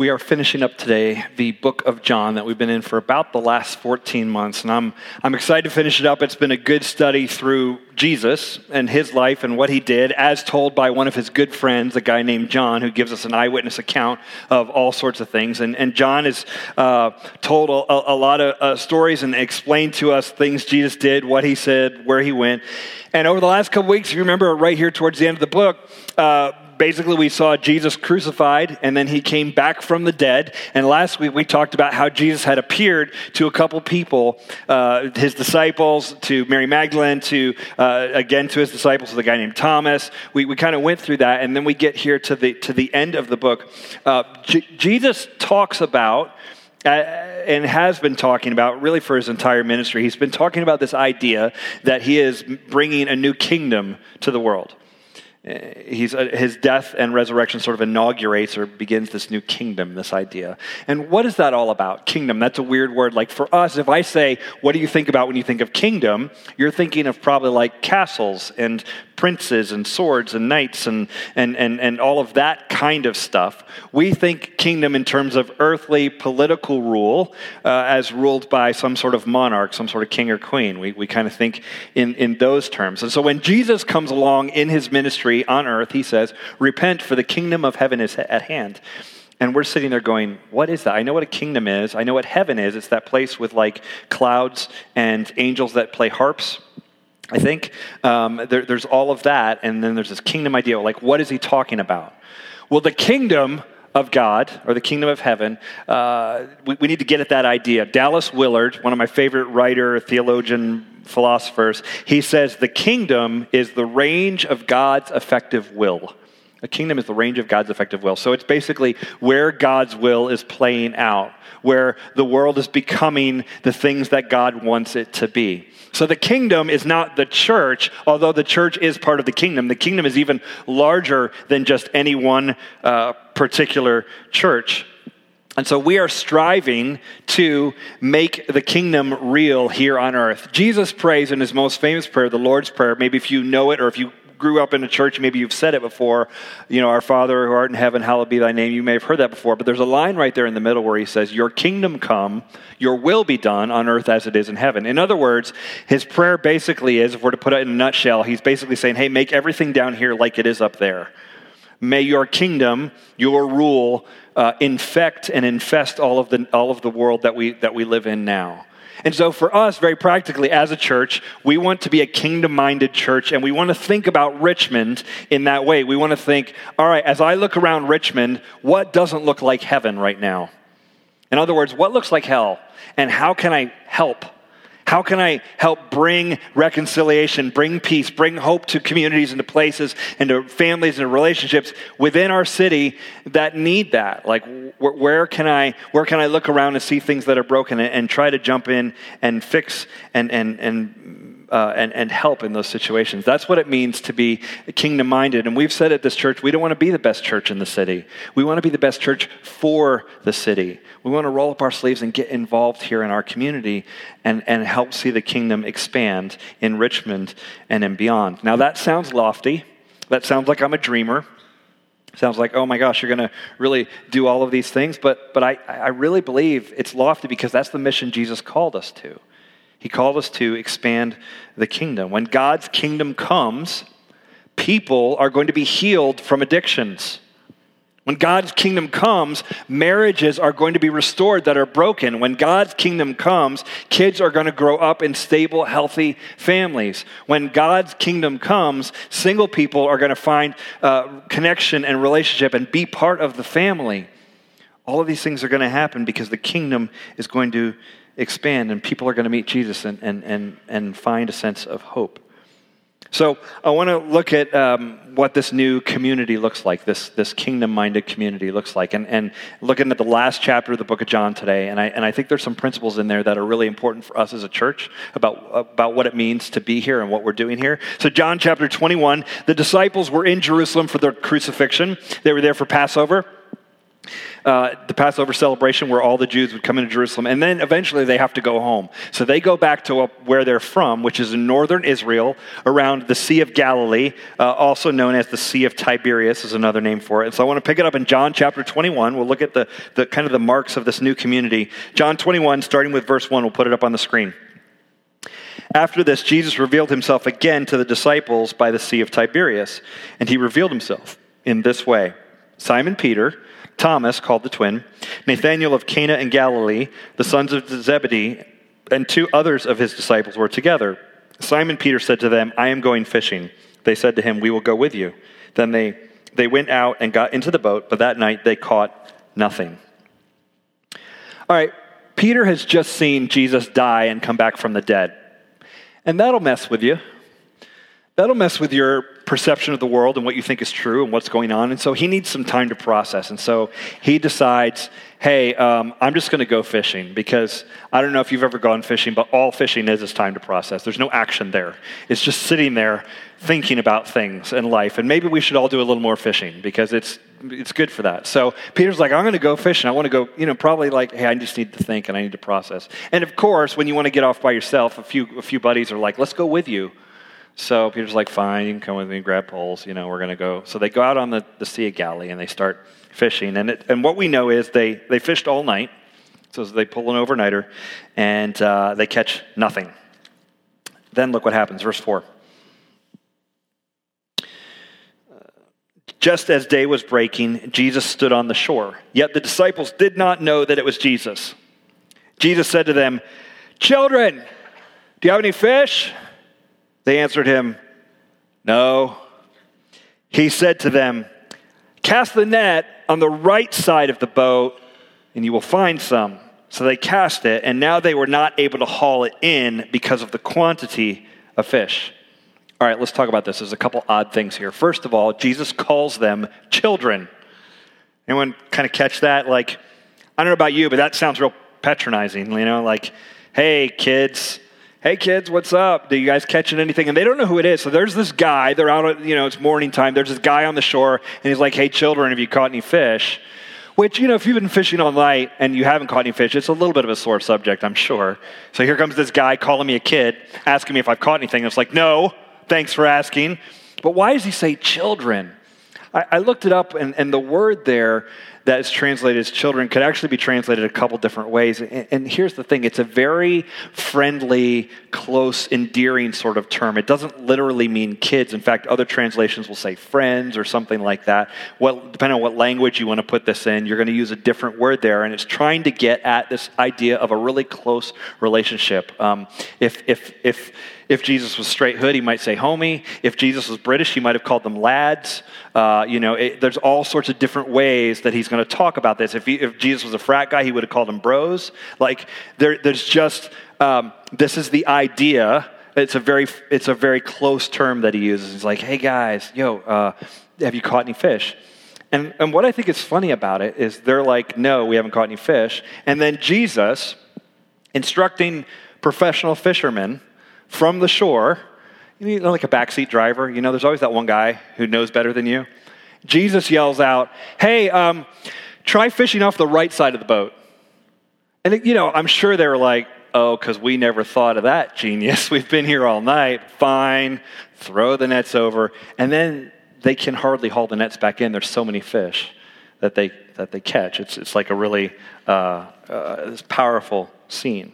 We are finishing up today the book of John that we've been in for about the last 14 months. And I'm, I'm excited to finish it up. It's been a good study through Jesus and his life and what he did, as told by one of his good friends, a guy named John, who gives us an eyewitness account of all sorts of things. And, and John has uh, told a, a, lot of uh, stories and explained to us things Jesus did, what he said, where he went. And over the last couple weeks, if you remember right here towards the end of the book, uh, basically we saw Jesus crucified and then he came back from the dead. And last week we talked about how Jesus had appeared to a couple people, uh, his disciples, to Mary Magdalene, to uh, again to his disciples, to the guy named Thomas. We, we kind of went through that and then we get here to the, to the end of the book. Uh, J- Jesus talks about uh, and has been talking about really for his entire ministry. He's been talking about this idea that he is bringing a new kingdom to the world. Uh, he's, uh, his death and resurrection sort of inaugurates or begins this new kingdom, this idea. And what is that all about? Kingdom, that's a weird word. Like for us, if I say, what do you think about when you think of kingdom? You're thinking of probably like castles and princes and swords and knights and, and, and, and all of that kind of stuff. We think kingdom in terms of earthly political rule uh, as ruled by some sort of monarch, some sort of king or queen. We, we kind of think in, in those terms. And so when Jesus comes along in his ministry on earth, he says, Repent, for the kingdom of heaven is at hand. And we're sitting there going, What is that? I know what a kingdom is. I know what heaven is. It's that place with like clouds and angels that play harps I think um, there, there's all of that, and then there's this kingdom idea. Like, what is he talking about? Well, the kingdom of God, or the kingdom of heaven, uh, we, we, need to get at that idea. Dallas Willard, one of my favorite writer, theologian, philosophers, he says the kingdom is the range of God's effective will. A kingdom is the range of God's effective will. So it's basically where God's will is playing out, where the world is becoming the things that God wants it to be. So the kingdom is not the church, although the church is part of the kingdom. The kingdom is even larger than just any one uh, particular church. And so we are striving to make the kingdom real here on earth. Jesus prays in his most famous prayer, the Lord's Prayer. Maybe if you know it or if you grew up in a church, maybe you've said it before, you know, our Father who art in heaven, hallowed be thy name. You may have heard that before, but there's a line right there in the middle where he says, Your kingdom come, your will be done on earth as it is in heaven. In other words, his prayer basically is, if we're to put it in a nutshell, he's basically saying, Hey, make everything down here like it is up there. May your kingdom, your rule, uh, infect and infest all of the, all of the world that we, that we live in now. And so, for us, very practically, as a church, we want to be a kingdom minded church and we want to think about Richmond in that way. We want to think, all right, as I look around Richmond, what doesn't look like heaven right now? In other words, what looks like hell? And how can I help? How can I help bring reconciliation, bring peace, bring hope to communities and to places and to families and to relationships within our city that need that? Like, where can I, where can I look around and see things that are broken and, and try to jump in and fix and, and, and uh, and, and help in those situations. That's what it means to be kingdom minded. And we've said at this church, we don't want to be the best church in the city. We want to be the best church for the city. We want to roll up our sleeves and get involved here in our community and, and help see the kingdom expand in Richmond and in beyond. Now, that sounds lofty. That sounds like I'm a dreamer. Sounds like, oh my gosh, you're going to really do all of these things. But, but I, I really believe it's lofty because that's the mission Jesus called us to. He called us to expand the kingdom. When God's kingdom comes, people are going to be healed from addictions. When God's kingdom comes, marriages are going to be restored that are broken. When God's kingdom comes, kids are going to grow up in stable, healthy families. When God's kingdom comes, single people are going to find uh, connection and relationship and be part of the family. All of these things are going to happen because the kingdom is going to expand and people are going to meet Jesus and, and, and, and find a sense of hope. So I want to look at um, what this new community looks like, this, this kingdom minded community looks like, and, and looking at the last chapter of the book of John today. And I, and I think there's some principles in there that are really important for us as a church about, about what it means to be here and what we're doing here. So, John chapter 21, the disciples were in Jerusalem for the crucifixion, they were there for Passover. Uh, the Passover celebration where all the Jews would come into Jerusalem, and then eventually they have to go home. So they go back to where they're from, which is in northern Israel, around the Sea of Galilee, uh, also known as the Sea of Tiberias, is another name for it. So I want to pick it up in John chapter 21. We'll look at the, the kind of the marks of this new community. John 21, starting with verse 1, we'll put it up on the screen. After this, Jesus revealed himself again to the disciples by the Sea of Tiberias, and he revealed himself in this way Simon Peter, Thomas, called the twin, Nathanael of Cana in Galilee, the sons of Zebedee, and two others of his disciples were together. Simon Peter said to them, I am going fishing. They said to him, We will go with you. Then they, they went out and got into the boat, but that night they caught nothing. All right, Peter has just seen Jesus die and come back from the dead. And that'll mess with you. That'll mess with your perception of the world and what you think is true and what's going on. And so he needs some time to process. And so he decides, hey, um, I'm just going to go fishing because I don't know if you've ever gone fishing, but all fishing is is time to process. There's no action there. It's just sitting there thinking about things and life. And maybe we should all do a little more fishing because it's it's good for that. So Peter's like, I'm going to go fishing. I want to go, you know, probably like, hey, I just need to think and I need to process. And of course, when you want to get off by yourself, a few a few buddies are like, let's go with you. So Peter's like, fine, you can come with me, and grab poles, you know, we're going to go. So they go out on the, the Sea of Galilee and they start fishing. And, it, and what we know is they, they fished all night. So they pull an overnighter and uh, they catch nothing. Then look what happens, verse 4. Just as day was breaking, Jesus stood on the shore. Yet the disciples did not know that it was Jesus. Jesus said to them, Children, do you have any fish? They answered him, No. He said to them, Cast the net on the right side of the boat, and you will find some. So they cast it, and now they were not able to haul it in because of the quantity of fish. All right, let's talk about this. There's a couple odd things here. First of all, Jesus calls them children. Anyone kind of catch that? Like, I don't know about you, but that sounds real patronizing, you know, like, hey, kids, hey kids, what's up? Do you guys catching anything? And they don't know who it is. So there's this guy, they're out, you know, it's morning time. There's this guy on the shore, and he's like, hey children, have you caught any fish? Which, you know, if you've been fishing all night and you haven't caught any fish, it's a little bit of a sore subject, I'm sure. So here comes this guy calling me a kid, asking me if I've caught anything. And it's like, no, thanks for asking. But why does he say children? I, I looked it up, and, and the word there that is translated as children could actually be translated a couple different ways. And, here's the thing it's a very friendly, close, endearing sort of term. It doesn't literally mean kids. In fact, other translations will say friends or something like that. Well, depending on what language you want to put this in, you're going to use a different word there. And it's trying to get at this idea of a really close relationship. Um, if, if, if, if Jesus was straight hood, he might say homie. If Jesus was British, he might have called them lads. Uh, you know, it, there's all sorts of different ways that he's going to talk about this. If, he, if Jesus was a frat guy, he would have called them bros. Like, there, there's just, um, this is the idea. It's a very, it's a very close term that he uses. He's like, hey guys, yo, uh, have you caught any fish? And, and what I think is funny about it is they're like, no, we haven't caught any fish. And then Jesus, instructing professional fishermen, from the shore, you know, like a backseat driver, you know, there's always that one guy who knows better than you. Jesus yells out, Hey, um, try fishing off the right side of the boat. And, you know, I'm sure they were like, Oh, because we never thought of that, genius. We've been here all night. Fine. Throw the nets over. And then they can hardly haul the nets back in. There's so many fish that they, that they catch. It's, it's like a really uh, uh, powerful scene.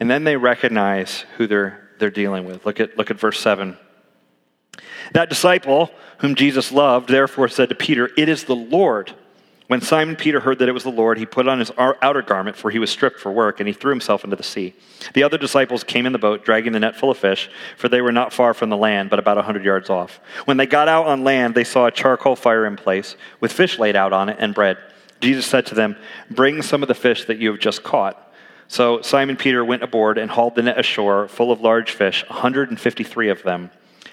And then they recognize who they're they're dealing with. Look at, look at verse 7. That disciple whom Jesus loved therefore said to Peter, It is the Lord. When Simon Peter heard that it was the Lord, he put on his outer garment, for he was stripped for work, and he threw himself into the sea. The other disciples came in the boat, dragging the net full of fish, for they were not far from the land, but about a hundred yards off. When they got out on land, they saw a charcoal fire in place, with fish laid out on it and bread. Jesus said to them, Bring some of the fish that you have just caught. So Simon Peter went aboard and hauled the net ashore full of large fish, 153 of them.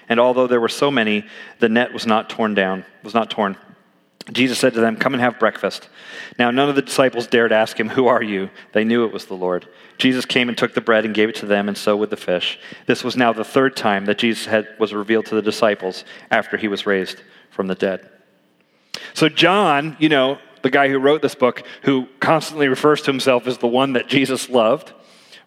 And although there were so many, the net was not torn down, was not torn. Jesus said to them, Come and have breakfast. Now, none of the disciples dared ask him, Who are you? They knew it was the Lord. Jesus came and took the bread and gave it to them, and so with the fish. This was now the third time that Jesus had, was revealed to the disciples after he was raised from the dead. So, John, you know, the guy who wrote this book, who constantly refers to himself as the one that Jesus loved,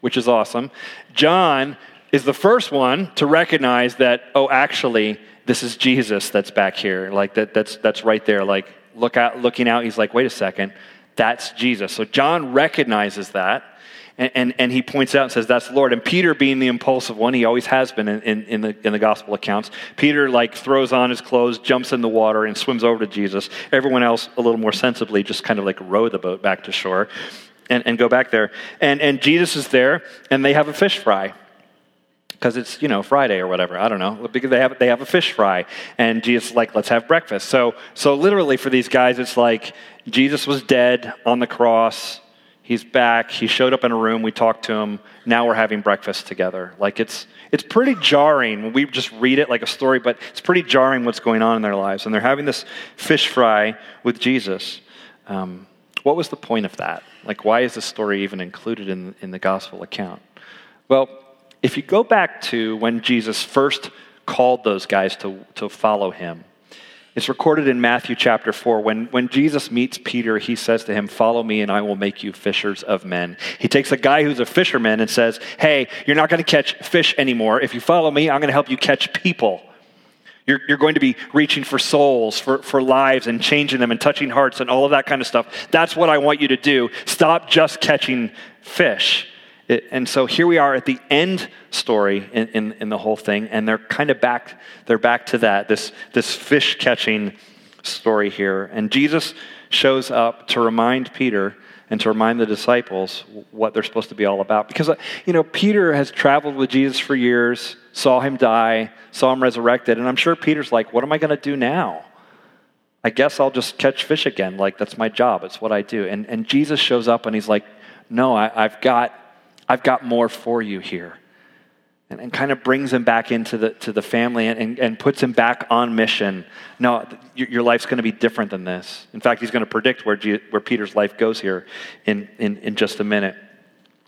which is awesome. John is the first one to recognize that, oh, actually, this is Jesus that's back here. Like that, that's, that's right there. Like look out, looking out, he's like, wait a second, that's Jesus. So John recognizes that. And, and, and, he points out and says, That's the Lord. And Peter, being the impulsive one, he always has been in, in, in, the, in the gospel accounts. Peter, like, throws on his clothes, jumps in the water, and swims over to Jesus. Everyone else, a little more sensibly, just kind of like row the boat back to shore and, and go back there. And, and Jesus is there, and they have a fish fry because it's you know Friday or whatever. I don't know because they have they have a fish fry, and Jesus like let's have breakfast. So so literally for these guys, it's like Jesus was dead on the cross. He's back. He showed up in a room. We talked to him. Now we're having breakfast together. Like it's it's pretty jarring when we just read it like a story, but it's pretty jarring what's going on in their lives. And they're having this fish fry with Jesus. Um, what was the point of that? Like, why is this story even included in, in the gospel account? Well, if you go back to when Jesus first called those guys to, to follow him, it's recorded in Matthew chapter 4. When, when Jesus meets Peter, he says to him, Follow me, and I will make you fishers of men. He takes a guy who's a fisherman and says, Hey, you're not going to catch fish anymore. If you follow me, I'm going to help you catch people. You're, you're going to be reaching for souls, for, for lives, and changing them, and touching hearts, and all of that kind of stuff. That's what I want you to do. Stop just catching fish. It, and so here we are at the end story in, in, in, the whole thing, and they're kind of back, they're back to that, this, this fish catching story here. And Jesus shows up to remind Peter and to remind the disciples what they're supposed to be all about. Because, uh, you know, Peter has traveled with Jesus for years, saw him die, saw him resurrected, and I'm sure Peter's like, what am I going to do now? I guess I'll just catch fish again. Like, that's my job. It's what I do. And, and Jesus shows up and he's like, no, I, I've got I've got more for you here. And, and kind of brings him back into the, to the family and, and, and puts him back on mission. No, your, your life's going to be different than this. In fact, he's going to predict where, where Peter's life goes here in, in, in just a minute.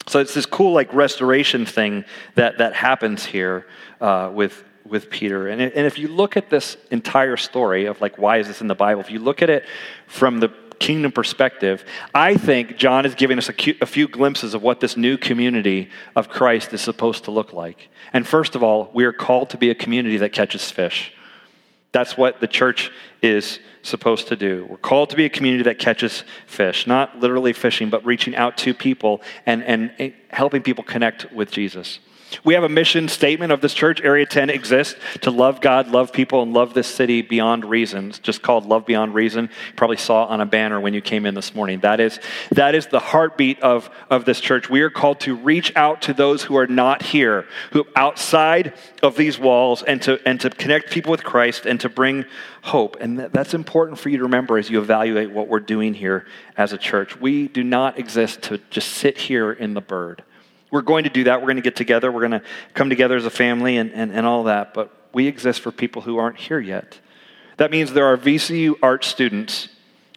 So it's this cool like restoration thing that, that happens here uh, with, with Peter. And, and if you look at this entire story of like why is this in the Bible, if you look at it from the kingdom perspective, I think John is giving us a, few glimpses of what this new community of Christ is supposed to look like. And first of all, we are called to be a community that catches fish. That's what the church is supposed to do. We're called to be a community that catches fish, not literally fishing, but reaching out to people and, and helping people connect with Jesus. We have a mission statement of this church. Area 10 exists to love God, love people, and love this city beyond reason. It's just called Love Beyond Reason. You probably saw on a banner when you came in this morning. That is, that is the heartbeat of, of this church. We are called to reach out to those who are not here, who are outside of these walls, and to, and to connect people with Christ and to bring hope. And that's important for you to remember as you evaluate what we're doing here as a church. We do not exist to just sit here in the bird. We're going to do that. We're going to get together. We're going to come together as a family and, and, and all that. But we exist for people who aren't here yet. That means there are VCU art students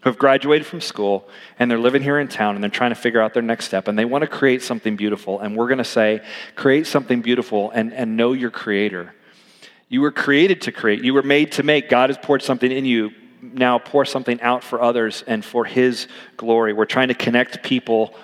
who have graduated from school and they're living here in town and they're trying to figure out their next step and they want to create something beautiful. And we're going to say, create something beautiful and, and know your creator. You were created to create, you were made to make. God has poured something in you. Now pour something out for others and for His glory. We're trying to connect people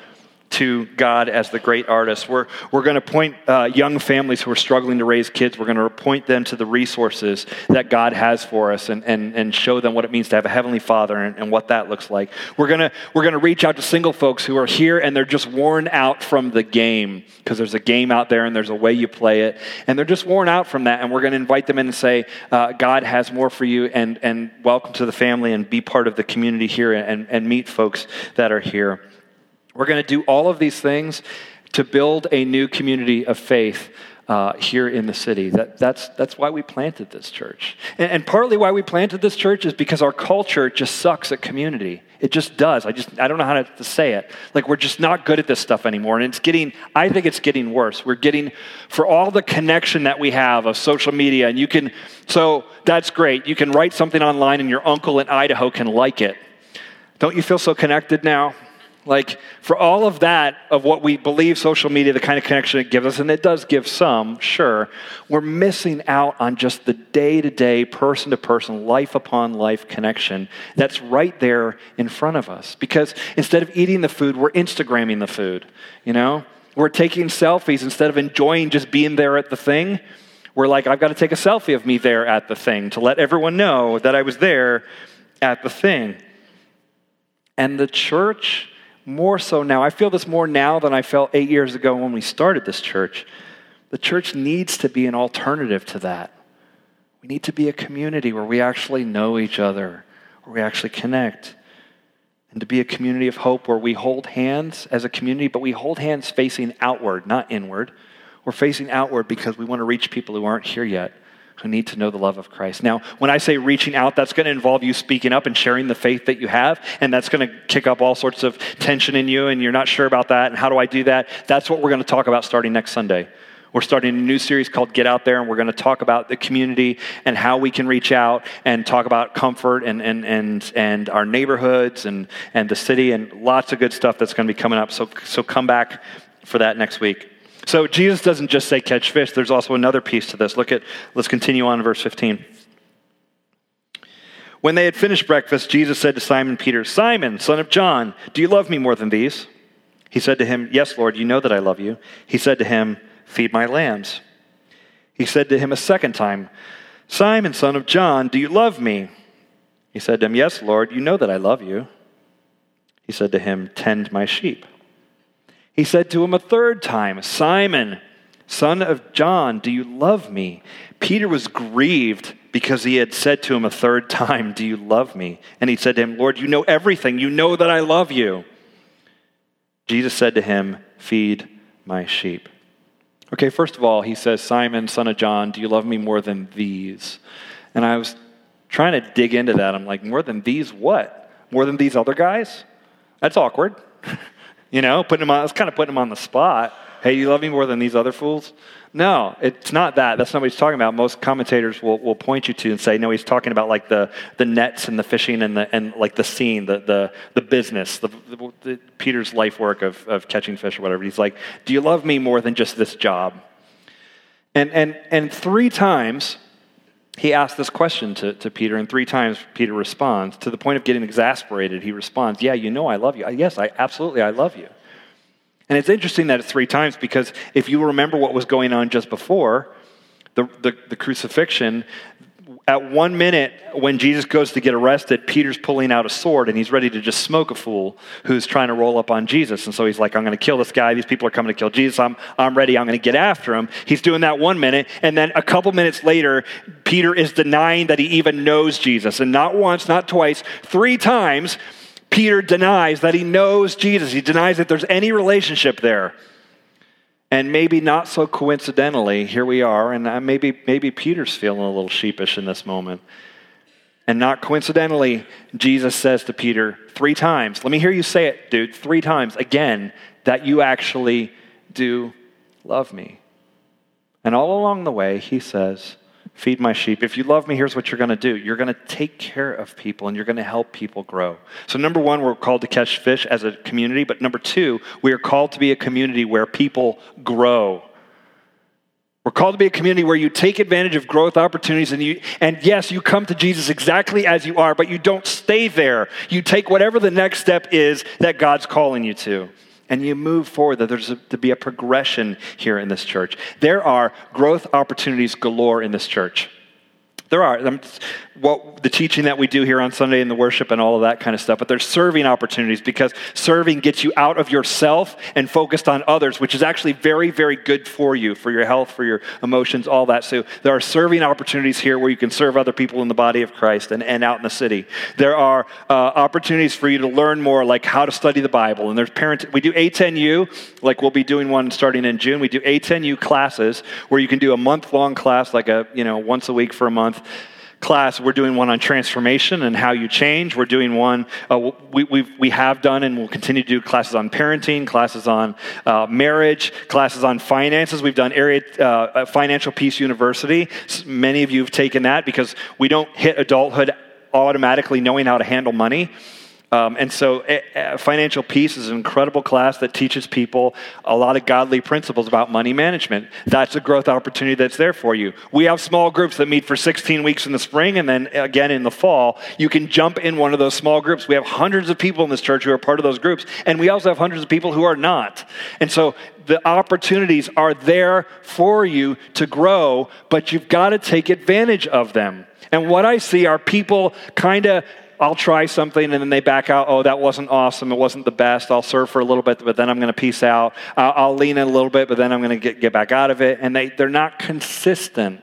to God as the great artist. We're, we're going to point uh, young families who are struggling to raise kids, we're going to point them to the resources that God has for us and, and, and show them what it means to have a heavenly father and, and what that looks like. We're going we're to reach out to single folks who are here and they're just worn out from the game because there's a game out there and there's a way you play it. And they're just worn out from that. And we're going to invite them in and say, uh, God has more for you and, and welcome to the family and be part of the community here and, and meet folks that are here. We're going to do all of these things to build a new community of faith uh, here in the city. That, that's, that's why we planted this church. And, and, partly why we planted this church is because our culture just sucks at community. It just does. I just, I don't know how to, to say it. Like, we're just not good at this stuff anymore. And it's getting, I think it's getting worse. We're getting, for all the connection that we have of social media, and you can, so that's great. You can write something online and your uncle in Idaho can like it. Don't you feel so connected now? Like, for all of that, of what we believe social media, the kind of connection it gives us, and it does give some, sure, we're missing out on just the day to day, person to person, life upon life connection that's right there in front of us. Because instead of eating the food, we're Instagramming the food, you know? We're taking selfies instead of enjoying just being there at the thing. We're like, I've got to take a selfie of me there at the thing to let everyone know that I was there at the thing. And the church, more so now, I feel this more now than I felt eight years ago when we started this church. The church needs to be an alternative to that. We need to be a community where we actually know each other, where we actually connect. And to be a community of hope where we hold hands as a community, but we hold hands facing outward, not inward. We're facing outward because we want to reach people who aren't here yet who need to know the love of Christ. Now, when I say reaching out, that's going to involve you speaking up and sharing the faith that you have, and that's going to kick up all sorts of tension in you, and you're not sure about that, and how do I do that? That's what we're going to talk about starting next Sunday. We're starting a new series called Get Out There, and we're going to talk about the community and how we can reach out and talk about comfort and, and, and, and our neighborhoods and, and the city, and lots of good stuff that's going to be coming up. So, so come back for that next week. So Jesus doesn't just say catch fish, there's also another piece to this. Look at, let's continue on verse 15. When they had finished breakfast, Jesus said to Simon Peter, Simon, son of John, do you love me more than these? He said to him, Yes, Lord, you know that I love you. He said to him, Feed my lambs. He said to him a second time, Simon, son of John, do you love me? He said to him, Yes, Lord, you know that I love you. He said to him, Tend my sheep. He said to him a third time, Simon, son of John, do you love me? Peter was grieved because he had said to him a third time, Do you love me? And he said to him, Lord, you know everything. You know that I love you. Jesus said to him, Feed my sheep. Okay, first of all, he says, Simon, son of John, do you love me more than these? And I was trying to dig into that. I'm like, More than these what? More than these other guys? That's awkward. You know, putting him on, it's kind of putting him on the spot. Hey, you love me more than these other fools? No, it's not that. That's not what he's talking about. Most commentators will, will point you to and say, no, he's talking about like the, the nets and the fishing and, the, and like the scene, the, the, the business, the, the, the Peter's life work of, of catching fish or whatever. He's like, do you love me more than just this job? And, and, and three times he asks this question to, to Peter, and three times Peter responds. To the point of getting exasperated, he responds, Yeah, you know I love you. Uh, yes, I absolutely I love you. And it's interesting that it's three times because if you remember what was going on just before, the, the, the crucifixion, at one minute, when Jesus goes to get arrested, Peter's pulling out a sword and he's ready to just smoke a fool who's trying to roll up on Jesus. And so he's like, I'm going to kill this guy. These people are coming to kill Jesus. I'm, I'm ready. I'm going to get after him. He's doing that one minute. And then a couple minutes later, Peter is denying that he even knows Jesus. And not once, not twice, three times, Peter denies that he knows Jesus. He denies that there's any relationship there. And maybe not so coincidentally, here we are, and uh, maybe, maybe Peter's feeling a little sheepish in this moment. And not coincidentally, Jesus says to Peter three times, let me hear you say it, dude, three times again, that you actually do love me. And all along the way, he says, Feed my sheep. If you love me, here's what you're going to do you're going to take care of people and you're going to help people grow. So, number one, we're called to catch fish as a community. But number two, we are called to be a community where people grow. We're called to be a community where you take advantage of growth opportunities and you and yes, you come to Jesus exactly as you are, but you don't stay there. You take whatever the next step is that God's calling you to and you move forward, that there's a, to be a progression here in this church. There are growth opportunities galore in this church. There are. Um, what the teaching that we do here on Sunday and the worship and all of that kind of stuff, but there's serving opportunities because serving gets you out of yourself and focused on others, which is actually very, very good for you, for your health, for your emotions, all that. So there are serving opportunities here where you can serve other people in the body of Christ and, and out in the city. There are uh, opportunities for you to learn more, like how to study the Bible. And there's parents, we do A10U, like we'll be doing one starting in June. We do A10U classes where you can do a month long class, like a, you know, once a week for a month class, we're doing one on transformation and how you change. We're doing one, uh, we, we've, we have done and we'll continue to do classes on parenting, classes on uh, marriage, classes on finances. We've done area uh, Financial Peace University. Many of you have taken that because we don't hit adulthood automatically knowing how to handle money. Um, and so, Financial Peace is an incredible class that teaches people a lot of godly principles about money management. That's a growth opportunity that's there for you. We have small groups that meet for 16 weeks in the spring and then again in the fall. You can jump in one of those small groups. We have hundreds of people in this church who are part of those groups, and we also have hundreds of people who are not. And so, the opportunities are there for you to grow, but you've got to take advantage of them. And what I see are people kind of I'll try something and then they back out. Oh, that wasn't awesome. It wasn't the best. I'll serve for a little bit, but then I'm going to peace out. Uh, I'll lean in a little bit, but then I'm going to get, get back out of it. And they, they're not consistent.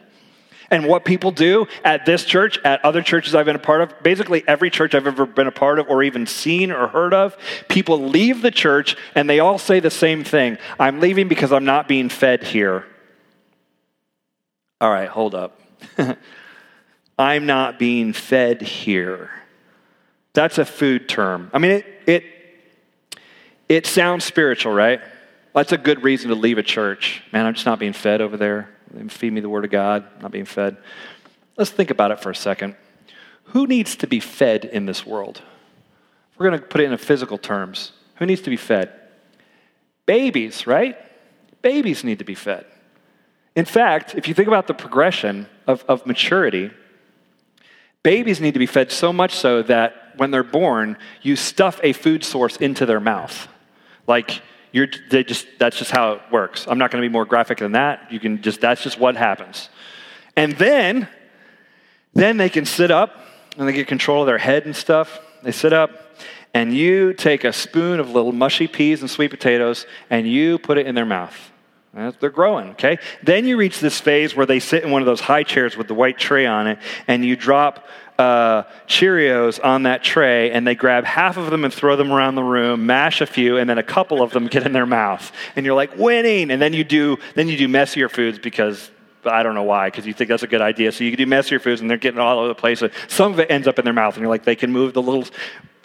And what people do at this church, at other churches I've been a part of, basically every church I've ever been a part of or even seen or heard of, people leave the church and they all say the same thing I'm leaving because I'm not being fed here. All right, hold up. I'm not being fed here. That's a food term. I mean, it, it, it sounds spiritual, right? That's a good reason to leave a church. Man, I'm just not being fed over there. Feed me the Word of God, not being fed. Let's think about it for a second. Who needs to be fed in this world? We're going to put it in physical terms. Who needs to be fed? Babies, right? Babies need to be fed. In fact, if you think about the progression of, of maturity, babies need to be fed so much so that when they're born, you stuff a food source into their mouth. Like, you're, they just, that's just how it works. I'm not going to be more graphic than that. You can just, that's just what happens. And then, then they can sit up and they get control of their head and stuff. They sit up and you take a spoon of little mushy peas and sweet potatoes and you put it in their mouth. They're growing, okay? Then you reach this phase where they sit in one of those high chairs with the white tray on it, and you drop uh, Cheerios on that tray, and they grab half of them and throw them around the room, mash a few, and then a couple of them get in their mouth. And you're like, winning! And then you do, then you do messier foods because I don't know why, because you think that's a good idea. So you do messier foods, and they're getting all over the place. Some of it ends up in their mouth, and you're like, they can move the little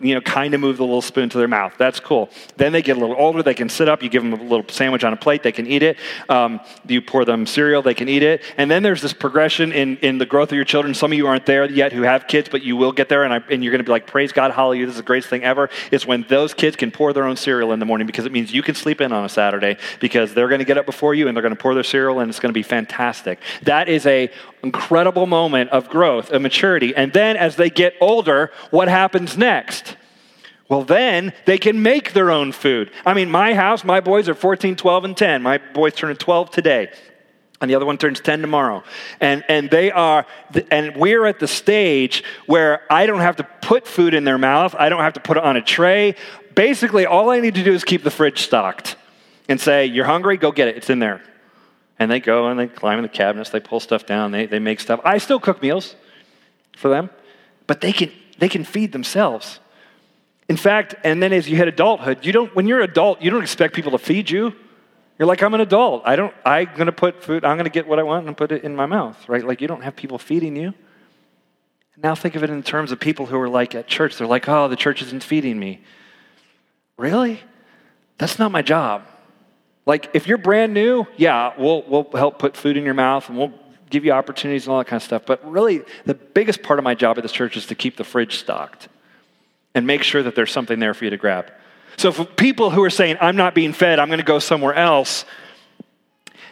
you know, kind of move the little spoon to their mouth. That's cool. Then they get a little older. They can sit up. You give them a little sandwich on a plate. They can eat it. Um, you pour them cereal. They can eat it. And then there's this progression in, in the growth of your children. Some of you aren't there yet who have kids, but you will get there. And, I, and you're going to be like, praise God, hallelujah. This is the greatest thing ever. Is when those kids can pour their own cereal in the morning because it means you can sleep in on a Saturday because they're going to get up before you and they're going to pour their cereal and it's going to be fantastic. That is a incredible moment of growth, of maturity. And then as they get older, what happens next? Well, then they can make their own food. I mean, my house, my boys are 14, 12, and 10. My boy's turning 12 today. And the other one turns 10 tomorrow. And, and they are, and we're at the stage where I don't have to put food in their mouth. I don't have to put it on a tray. Basically, all I need to do is keep the fridge stocked and say, You're hungry? Go get it. It's in there. And they go and they climb in the cabinets, they pull stuff down, they, they make stuff. I still cook meals for them, but they can, they can feed themselves. In fact, and then as you hit adulthood, you don't, when you're an adult, you don't expect people to feed you. You're like, I'm an adult. I don't, I'm going to put food, I'm going to get what I want and put it in my mouth, right? Like, you don't have people feeding you. Now think of it in terms of people who are like at church. They're like, oh, the church isn't feeding me. Really? That's not my job. Like, if you're brand new, yeah, we'll, we'll help put food in your mouth and we'll give you opportunities and all that kind of stuff. But really, the biggest part of my job at this church is to keep the fridge stocked and make sure that there's something there for you to grab. So, for people who are saying, I'm not being fed, I'm going to go somewhere else,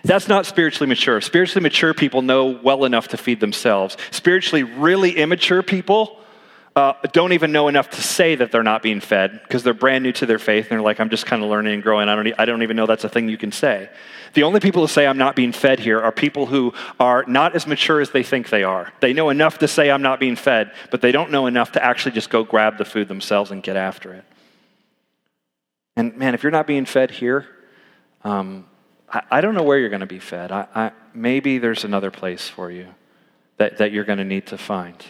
that's not spiritually mature. Spiritually mature people know well enough to feed themselves. Spiritually really immature people uh, don't even know enough to say that they're not being fed because they're brand new to their faith and they're like, I'm just kind of learning and growing. I don't, I don't even know that's a thing you can say. The only people who say I'm not being fed here are people who are not as mature as they think they are. They know enough to say I'm not being fed, but they don't know enough to actually just go grab the food themselves and get after it. And man, if you're not being fed here, um, I, I, don't know where you're going to be fed. I, I, maybe there's another place for you that, that you're going to need to find.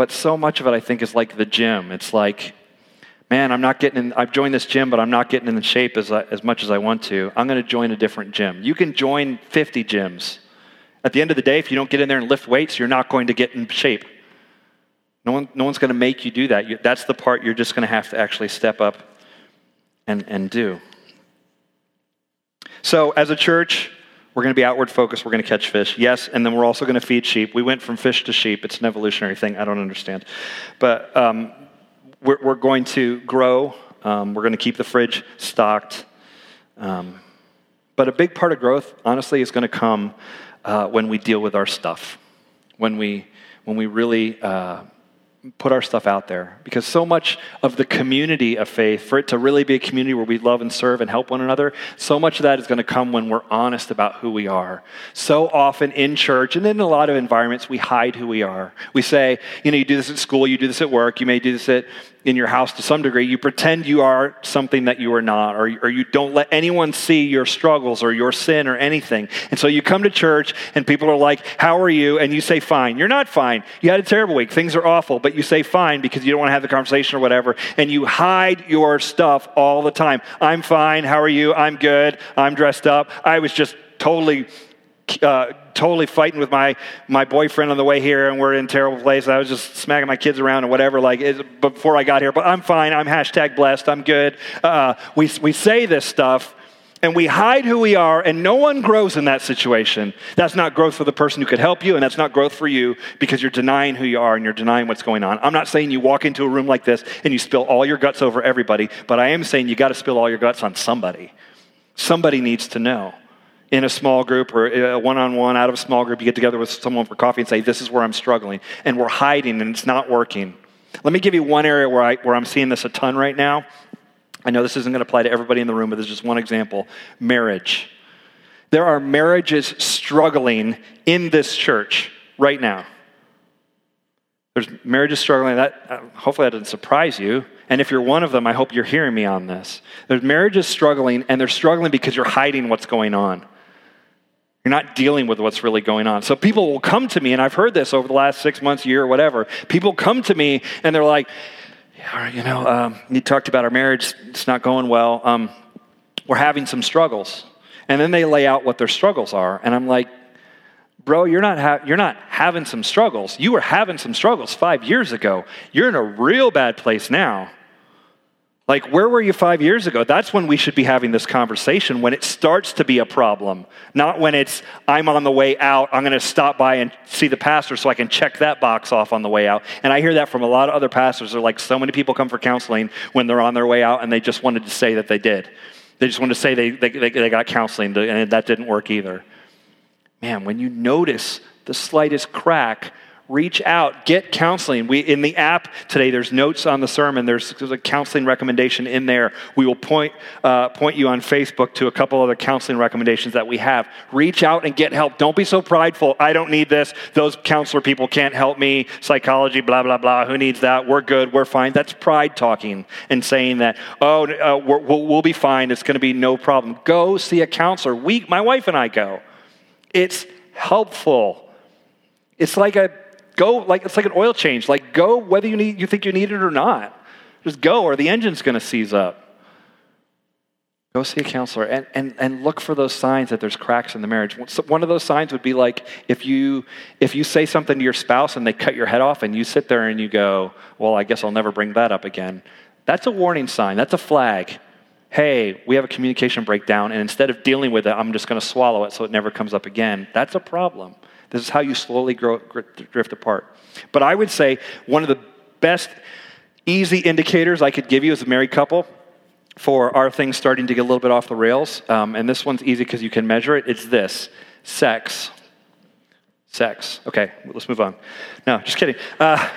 But so much of it, I think, is like the gym. It's like, man, I'm not getting in, I've joined this gym, but I'm not getting in shape as, as much as I want to. I'm going to join a different gym. You can join 50 gyms. At the end of the day, if you don't get in there and lift weights, you're not going to get in shape. No, one, no one's going to make you do that. You, that's the part you're just going to have to actually step up and, and do. So, as a church, we're going to be outward focused. We're going to catch fish. Yes, and then we're also going to feed sheep. We went from fish to sheep. It's an evolutionary thing. I don't understand. But um, we're, we're going to grow. Um, we're going to keep the fridge stocked. Um, but a big part of growth, honestly, is going to come uh, when we deal with our stuff, when we, when we really uh, put our stuff out there. Because so much of the community of faith for it to really be a community where we love and serve and help one another so much of that is going to come when we're honest about who we are. So often in church and in a lot of environments we hide who we are. We say you know you do this at school you do this at work you may do this at in your house to some degree. You pretend you are something that you are not, or, or you don't let anyone see your struggles or your sin or anything. And so you come to church and people are like, How are you? And you say, Fine. You're not fine. You had a terrible week. Things are awful, but you say fine because you don't want to have the conversation or whatever. And you hide your stuff all the time. I'm fine. How are you? I'm good. I'm dressed up. I was just totally uh, totally fighting with my, my boyfriend on the way here, and we're in terrible place. I was just smacking my kids around and whatever, like it, before I got here. But I'm fine. I'm hashtag blessed. I'm good. Uh, we, we say this stuff, and we hide who we are, and no one grows in that situation. That's not growth for the person who could help you, and that's not growth for you because you're denying who you are and you're denying what's going on. I'm not saying you walk into a room like this and you spill all your guts over everybody, but I am saying you got to spill all your guts on somebody. Somebody needs to know in a small group or one on one out of a small group, you get together with someone for coffee and say, This is where I'm struggling. And we're hiding and it's not working. Let me give you one area where, I, where I'm seeing this a ton right now. I know this isn't going to apply to everybody in the room, but there's just one example marriage. There are marriages struggling in this church right now. There's marriages struggling. That uh, hopefully that doesn't surprise you. And if you're one of them, I hope you're hearing me on this. There's marriages struggling, and they're struggling because you're hiding what's going on. You're not dealing with what's really going on. So people will come to me, and I've heard this over the last six months, year, whatever. People come to me and they're like, yeah, you know, um, you talked about our marriage, it's not going well. Um, we're having some struggles. And then they lay out what their struggles are. And I'm like, bro, you're not, ha- you're not having some struggles. You were having some struggles five years ago. You're in a real bad place now. Like, where were you five years ago? That's when we should be having this conversation, when it starts to be a problem, not when it's, I'm on the way out, I'm going to stop by and see the pastor so I can check that box off on the way out. And I hear that from a lot of other pastors. They're like, so many people come for counseling when they're on their way out and they just wanted to say that they did. They just wanted to say they, they, they got counseling and that didn't work either. Man, when you notice the slightest crack, reach out, get counseling. We, in the app today, there's notes on the sermon. There's, there's a counseling recommendation in there. We will point, uh, point you on Facebook to a couple other counseling recommendations that we have. Reach out and get help. Don't be so prideful. I don't need this. Those counselor people can't help me. Psychology, blah, blah, blah. Who needs that? We're good. We're fine. That's pride talking and saying that, oh, uh, we'll, we'll be fine. It's going to be no problem. Go see a counselor. We, my wife and I go. It's helpful. It's like a go like it's like an oil change. Like go whether you need you think you need it or not. Just go or the engine's going to seize up. Go see a counselor and, and, and look for those signs that there's cracks in the marriage. One of those signs would be like if you if you say something to your spouse and they cut your head off and you sit there and you go, Well, I guess I'll never bring that up again. That's a warning sign. That's a flag. Hey, we have a communication breakdown, and instead of dealing with it, I'm just going to swallow it so it never comes up again. That's a problem. This is how you slowly grow, drift apart. But I would say one of the best easy indicators I could give you as a married couple for are things starting to get a little bit off the rails, um, and this one's easy because you can measure it, it's this sex. Sex. Okay, let's move on. No, just kidding. Uh,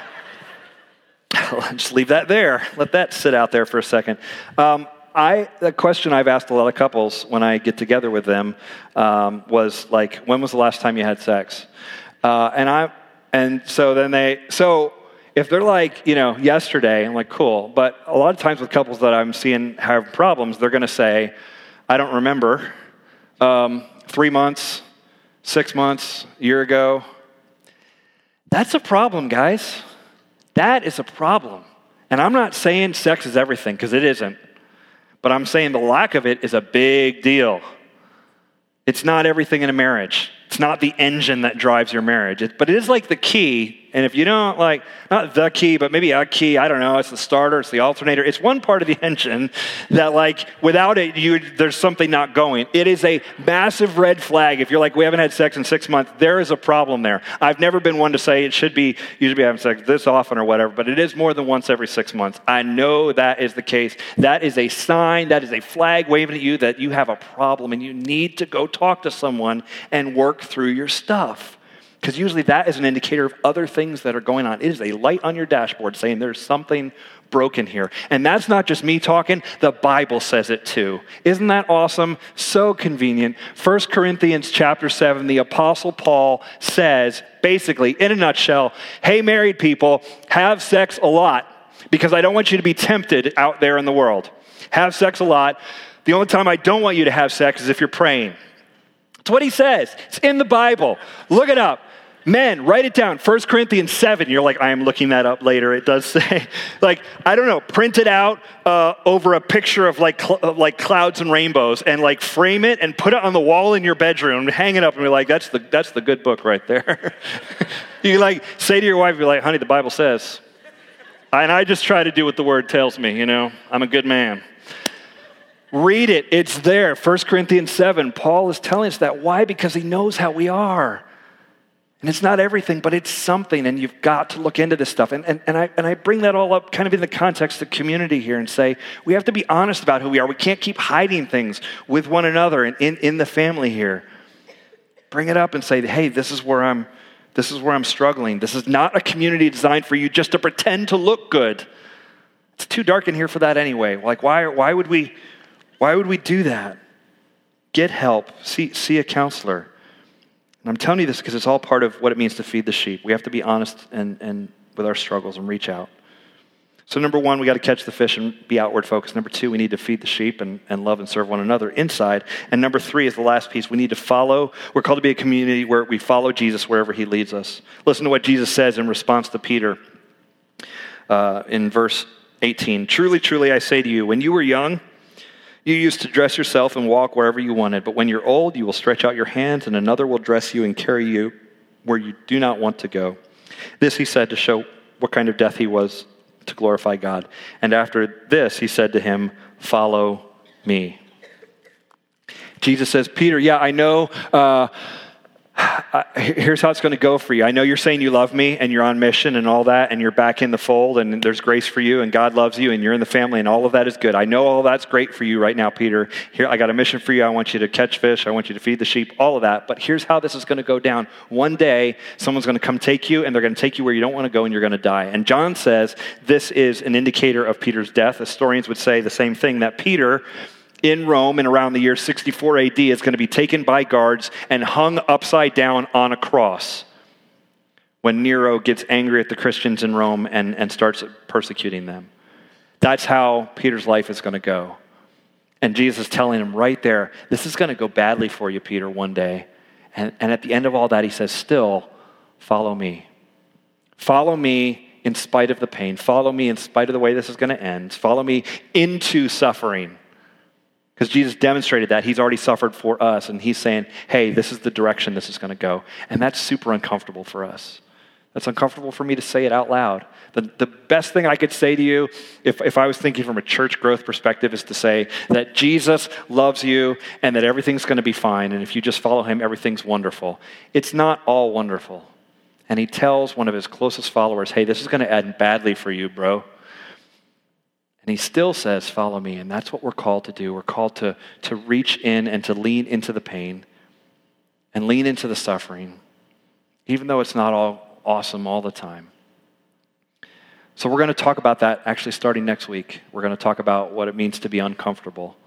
just leave that there. Let that sit out there for a second. Um, I, the question I've asked a lot of couples when I get together with them um, was like, when was the last time you had sex? Uh, and I, and so then they, so if they're like, you know, yesterday, I'm like, cool. But a lot of times with couples that I'm seeing have problems, they're going to say, I don't remember. Um, three months, six months, year ago. That's a problem, guys. That is a problem. And I'm not saying sex is everything, because it isn't. But I'm saying the lack of it is a big deal. It's not everything in a marriage. It's not the engine that drives your marriage. It, but it is like the key And if you don't like, not the key, but maybe a key, I don't know, it's the starter, it's the alternator, it's one part of the engine that, like, without it, you, there's something not going. It is a massive red flag. If you're like, we haven't had sex in six months, there is a problem there. I've never been one to say it should be, you should be having sex this often or whatever, but it is more than once every six months. I know that is the case. That is a sign, that is a flag waving at you that you have a problem and you need to go talk to someone and work through your stuff. Because usually that is an indicator of other things that are going on. It is a light on your dashboard saying there's something broken here. And that's not just me talking, the Bible says it too. Isn't that awesome? So convenient. 1 Corinthians chapter 7, the Apostle Paul says, basically, in a nutshell, hey, married people, have sex a lot because I don't want you to be tempted out there in the world. Have sex a lot. The only time I don't want you to have sex is if you're praying. That's what he says. It's in the Bible. Look it up. Men, write it down. 1 Corinthians 7. You're like, I am looking that up later. It does say, like, I don't know, print it out uh, over a picture of like, cl- like clouds and rainbows and like frame it and put it on the wall in your bedroom, hang it up and be like, that's the, that's the good book right there. you like say to your wife, you're like, honey, the Bible says. And I just try to do what the word tells me, you know, I'm a good man. Read it, it's there. 1 Corinthians 7. Paul is telling us that. Why? Because he knows how we are. And it's not everything, but it's something, and you've got to look into this stuff. And, and, and, I, and I bring that all up kind of in the context of community here and say we have to be honest about who we are. We can't keep hiding things with one another and in, in the family here. Bring it up and say, hey, this is where I'm this is where I'm struggling. This is not a community designed for you just to pretend to look good. It's too dark in here for that anyway. Like, why, why, would, we, why would we do that? Get help, see, see a counselor. And I'm telling you this because it's all part of what it means to feed the sheep. We have to be honest and, and with our struggles and reach out. So, number one, we got to catch the fish and be outward focused. Number two, we need to feed the sheep and, and love and serve one another inside. And number three is the last piece. We need to follow. We're called to be a community where we follow Jesus wherever he leads us. Listen to what Jesus says in response to Peter uh, in verse 18. Truly, truly, I say to you, when you were young, you used to dress yourself and walk wherever you wanted, but when you're old, you will stretch out your hands, and another will dress you and carry you where you do not want to go. This he said to show what kind of death he was to glorify God. And after this, he said to him, Follow me. Jesus says, Peter, yeah, I know. Uh, Uh, here's how it's going to go for you. I know you're saying you love me and you're on mission and all that, and you're back in the fold and there's grace for you and God loves you and you're in the family and all of that is good. I know all that's great for you right now, Peter. Here, I got a mission for you. I want you to catch fish. I want you to feed the sheep, all of that. But here's how this is going to go down. One day, someone's going to come take you and they're going to take you where you don't want to go and you're going to die. And John says this is an indicator of Peter's death. Historians would say the same thing that Peter in Rome in around the year 64 AD is going to be taken by guards and hung upside down on a cross when Nero gets angry at the Christians in Rome and, and starts persecuting them. That's how Peter's life is going to go. And Jesus is telling him right there, this is going to go badly for you, Peter, one day. And, and at the end of all that, he says, Still, follow me. Follow me in spite of the pain. Follow me in spite of the way this is going to end. Follow me into suffering. Because Jesus demonstrated that. He's already suffered for us, and he's saying, hey, this is the direction this is going to go. And that's super uncomfortable for us. That's uncomfortable for me to say it out loud. The, the best thing I could say to you, if, if I was thinking from a church growth perspective, is to say that Jesus loves you and that everything's going to be fine. And if you just follow him, everything's wonderful. It's not all wonderful. And he tells one of his closest followers, hey, this is going to end badly for you, bro. And he still says, Follow me. And that's what we're called to do. We're called to, to reach in and to lean into the pain and lean into the suffering, even though it's not all awesome all the time. So, we're going to talk about that actually starting next week. We're going to talk about what it means to be uncomfortable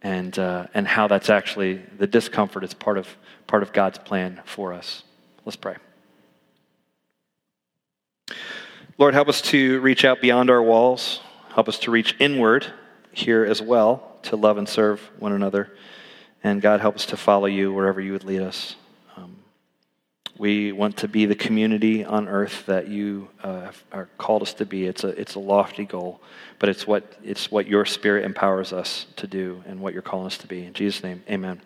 and, uh, and how that's actually the discomfort is part of, part of God's plan for us. Let's pray. Lord, help us to reach out beyond our walls. Help us to reach inward here as well to love and serve one another. And God, help us to follow you wherever you would lead us. Um, we want to be the community on earth that you uh, are called us to be. It's a, it's a lofty goal, but it's what, it's what your spirit empowers us to do and what you're calling us to be. In Jesus' name, amen.